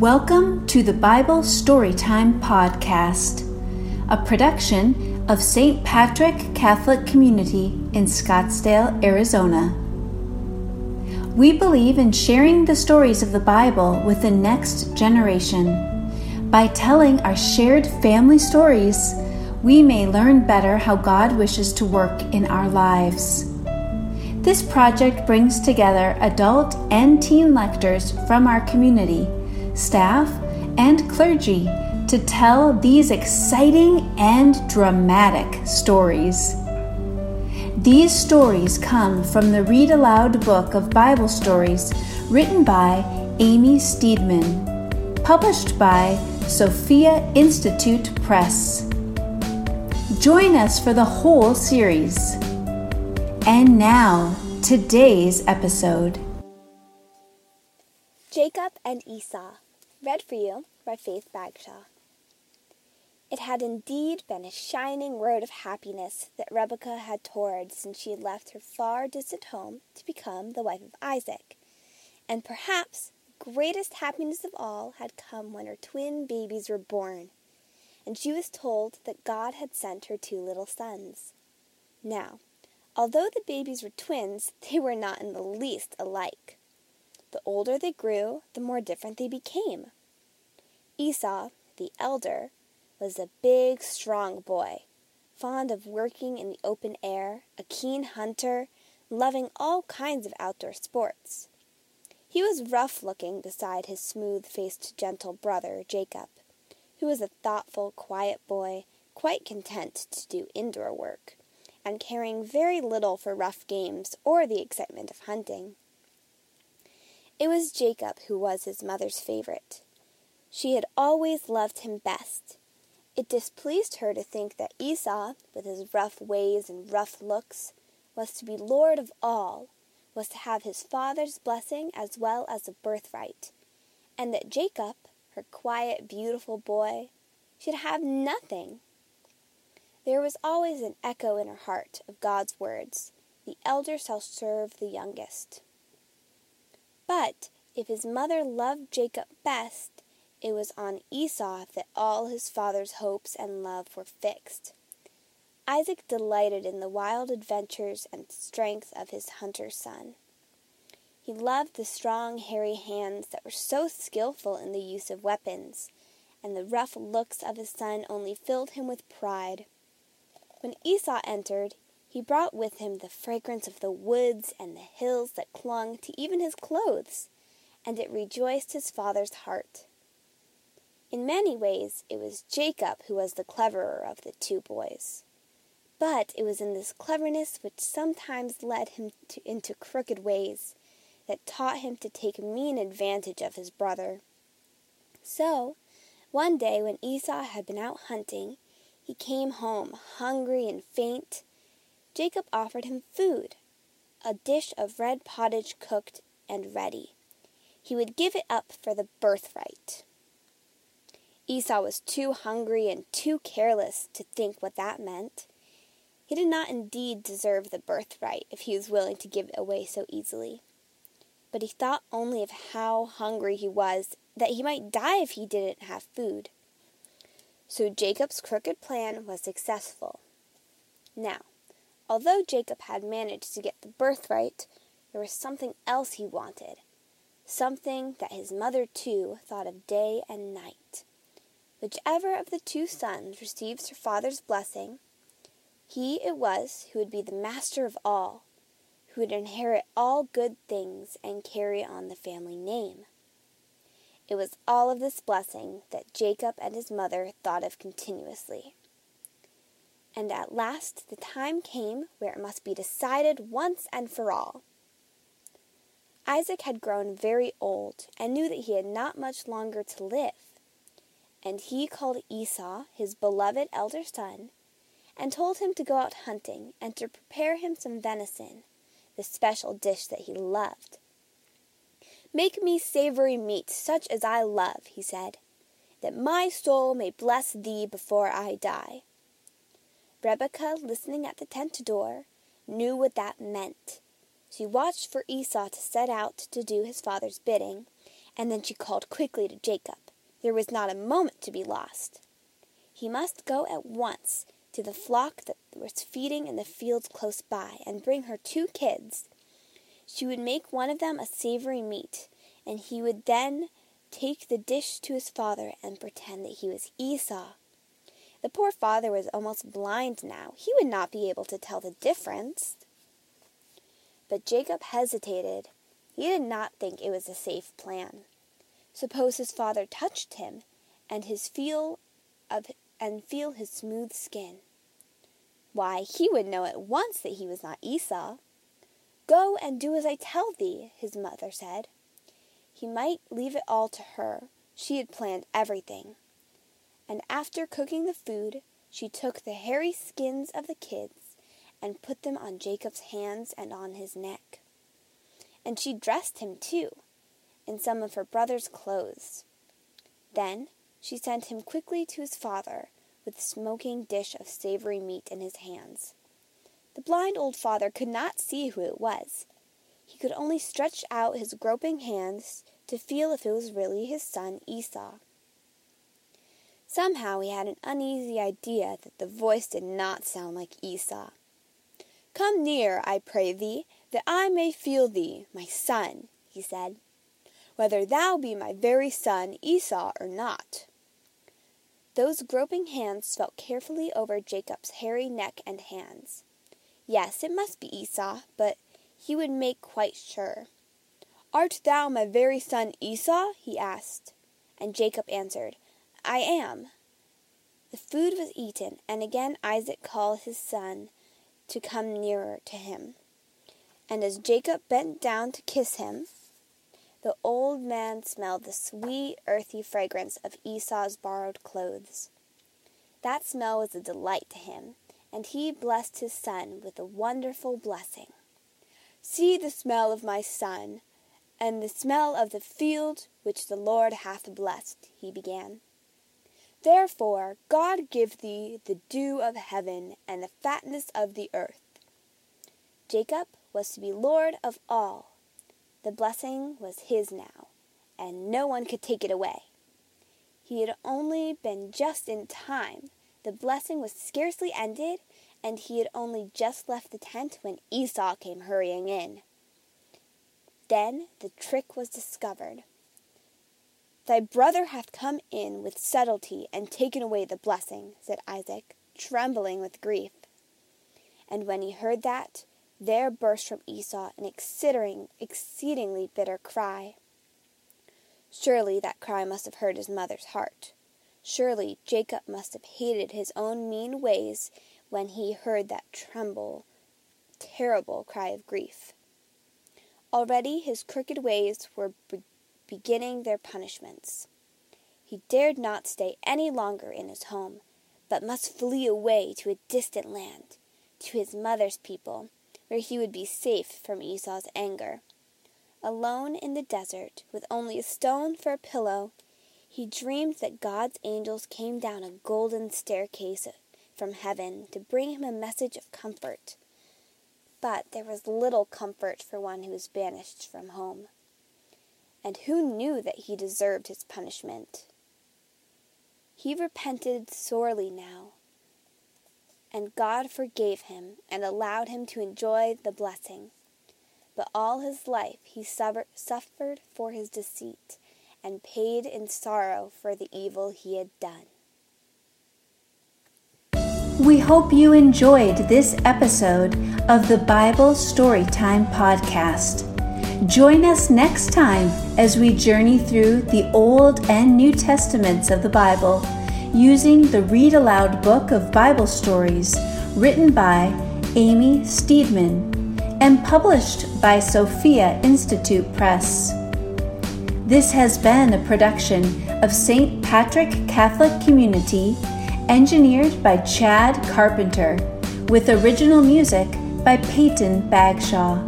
Welcome to the Bible Storytime Podcast, a production of St. Patrick Catholic Community in Scottsdale, Arizona. We believe in sharing the stories of the Bible with the next generation. By telling our shared family stories, we may learn better how God wishes to work in our lives. This project brings together adult and teen lectors from our community, staff, and clergy to tell these exciting and dramatic stories. These stories come from the Read Aloud book of Bible stories written by Amy Steedman, published by Sophia Institute Press. Join us for the whole series. And now, today's episode Jacob and Esau, read for you by Faith Bagshaw. It had indeed been a shining road of happiness that Rebekah had toured since she had left her far distant home to become the wife of Isaac. And perhaps the greatest happiness of all had come when her twin babies were born, and she was told that God had sent her two little sons. Now, Although the babies were twins, they were not in the least alike. The older they grew, the more different they became. Esau, the elder, was a big, strong boy, fond of working in the open air, a keen hunter, loving all kinds of outdoor sports. He was rough looking beside his smooth faced, gentle brother, Jacob, who was a thoughtful, quiet boy, quite content to do indoor work and caring very little for rough games or the excitement of hunting. It was Jacob who was his mother's favorite. She had always loved him best. It displeased her to think that Esau, with his rough ways and rough looks, was to be lord of all, was to have his father's blessing as well as a birthright, and that Jacob, her quiet, beautiful boy, should have nothing. There was always an echo in her heart of God's words The elder shall serve the youngest. But if his mother loved Jacob best, it was on Esau that all his father's hopes and love were fixed. Isaac delighted in the wild adventures and strength of his hunter son. He loved the strong, hairy hands that were so skilful in the use of weapons, and the rough looks of his son only filled him with pride. When Esau entered, he brought with him the fragrance of the woods and the hills that clung to even his clothes, and it rejoiced his father's heart. In many ways, it was Jacob who was the cleverer of the two boys. But it was in this cleverness which sometimes led him to, into crooked ways that taught him to take mean advantage of his brother. So, one day when Esau had been out hunting, he came home hungry and faint. Jacob offered him food, a dish of red pottage cooked and ready. He would give it up for the birthright. Esau was too hungry and too careless to think what that meant. He did not indeed deserve the birthright if he was willing to give it away so easily. But he thought only of how hungry he was, that he might die if he didn't have food. So Jacob's crooked plan was successful. Now, although Jacob had managed to get the birthright, there was something else he wanted. Something that his mother, too, thought of day and night. Whichever of the two sons received her father's blessing, he it was who would be the master of all, who would inherit all good things and carry on the family name. It was all of this blessing that Jacob and his mother thought of continuously. And at last the time came where it must be decided once and for all. Isaac had grown very old and knew that he had not much longer to live. And he called Esau, his beloved elder son, and told him to go out hunting and to prepare him some venison, the special dish that he loved. Make me savory meat, such as I love, he said, that my soul may bless thee before I die. Rebekah, listening at the tent door, knew what that meant. She watched for Esau to set out to do his father's bidding, And then she called quickly to Jacob. There was not a moment to be lost. He must go at once to the flock that was feeding in the fields close by and bring her two kids. She would make one of them a savory meat, and he would then take the dish to his father and pretend that he was Esau. The poor father was almost blind now. He would not be able to tell the difference. But Jacob hesitated. He did not think it was a safe plan. Suppose his father touched him and his feel of and feel his smooth skin. Why, he would know at once that he was not Esau. Go and do as I tell thee, his mother said. He might leave it all to her. She had planned everything. And after cooking the food, she took the hairy skins of the kids and put them on Jacob's hands and on his neck. And she dressed him, too, in some of her brother's clothes. Then she sent him quickly to his father with a smoking dish of savory meat in his hands. The blind old father could not see who it was. He could only stretch out his groping hands to feel if it was really his son Esau. Somehow he had an uneasy idea that the voice did not sound like Esau. Come near, I pray thee, that I may feel thee, my son, he said, whether thou be my very son Esau or not. Those groping hands felt carefully over Jacob's hairy neck and hands. Yes, it must be Esau, but he would make quite sure. Art thou my very son Esau? he asked. And Jacob answered, I am. The food was eaten, and again Isaac called his son to come nearer to him. And as Jacob bent down to kiss him, the old man smelled the sweet, earthy fragrance of Esau's borrowed clothes. That smell was a delight to him, and he blessed his son with a wonderful blessing. See the smell of my son, and the smell of the field which the Lord hath blessed, he began. Therefore God give thee the dew of heaven and the fatness of the earth. Jacob was to be Lord of all. The blessing was his now, and no one could take it away. He had only been just in time. The blessing was scarcely ended, and he had only just left the tent when Esau came hurrying in. Then the trick was discovered. Thy brother hath come in with subtlety and taken away the blessing, said Isaac, trembling with grief. And when he heard that, there burst from Esau an exceedingly bitter cry. Surely that cry must have hurt his mother's heart. Surely Jacob must have hated his own mean ways when he heard that tremble, terrible cry of grief. Already his crooked ways were be- beginning their punishments. He dared not stay any longer in his home, but must flee away to a distant land, to his mother's people, where he would be safe from Esau's anger. Alone in the desert, with only a stone for a pillow, he dreamed that God's angels came down a golden staircase from heaven to bring him a message of comfort. But there was little comfort for one who was banished from home. And who knew that he deserved his punishment? He repented sorely now, and God forgave him and allowed him to enjoy the blessing. But all his life he suffered for his deceit and paid in sorrow for the evil he had done. We hope you enjoyed this episode of the Bible Storytime Podcast. Join us next time as we journey through the Old and New Testaments of the Bible using the Read Aloud Book of Bible Stories written by Amy Steedman and published by Sophia Institute Press. This has been a production of St. Patrick Catholic Community engineered by Chad Carpenter, with original music by Peyton Bagshaw.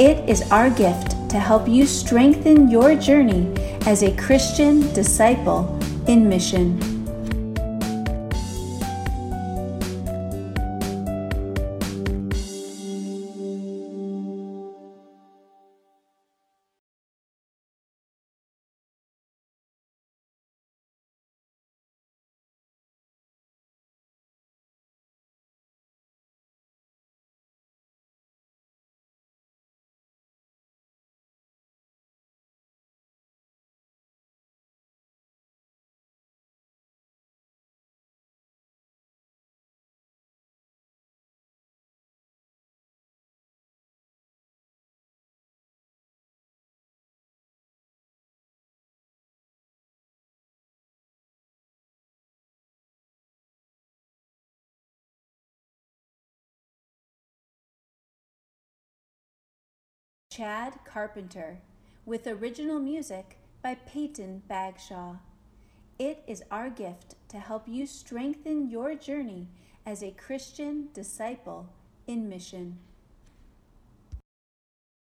It is our gift to help you strengthen your journey as a Christian disciple in mission. Chad Carpenter, with original music by Peyton Bagshaw. It is our gift to help you strengthen your journey as a Christian disciple in mission.